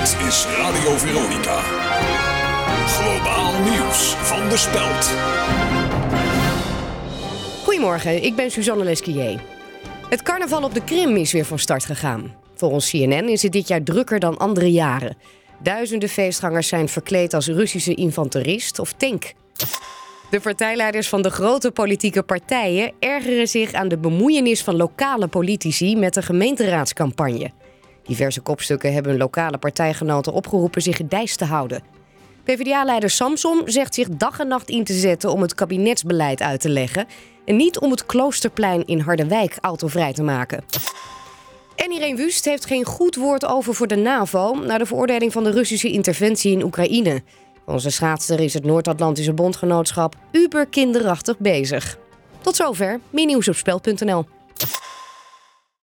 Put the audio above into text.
Dit is Radio Veronica. Globaal nieuws van de Speld. Goedemorgen, ik ben Suzanne Lesquier. Het carnaval op de Krim is weer van start gegaan. Volgens CNN is het dit jaar drukker dan andere jaren. Duizenden feestgangers zijn verkleed als Russische infanterist of tank. De partijleiders van de grote politieke partijen ergeren zich aan de bemoeienis van lokale politici met de gemeenteraadscampagne. Diverse kopstukken hebben lokale partijgenoten opgeroepen zich gedijst te houden. PvdA-leider Samsom zegt zich dag en nacht in te zetten om het kabinetsbeleid uit te leggen en niet om het Kloosterplein in Harderwijk autovrij te maken. En Irene Wust heeft geen goed woord over voor de NAVO na de veroordeling van de Russische interventie in Oekraïne. Onze schaatster is het Noord-Atlantische Bondgenootschap uber kinderachtig bezig. Tot zover, meer nieuws op spel.nl.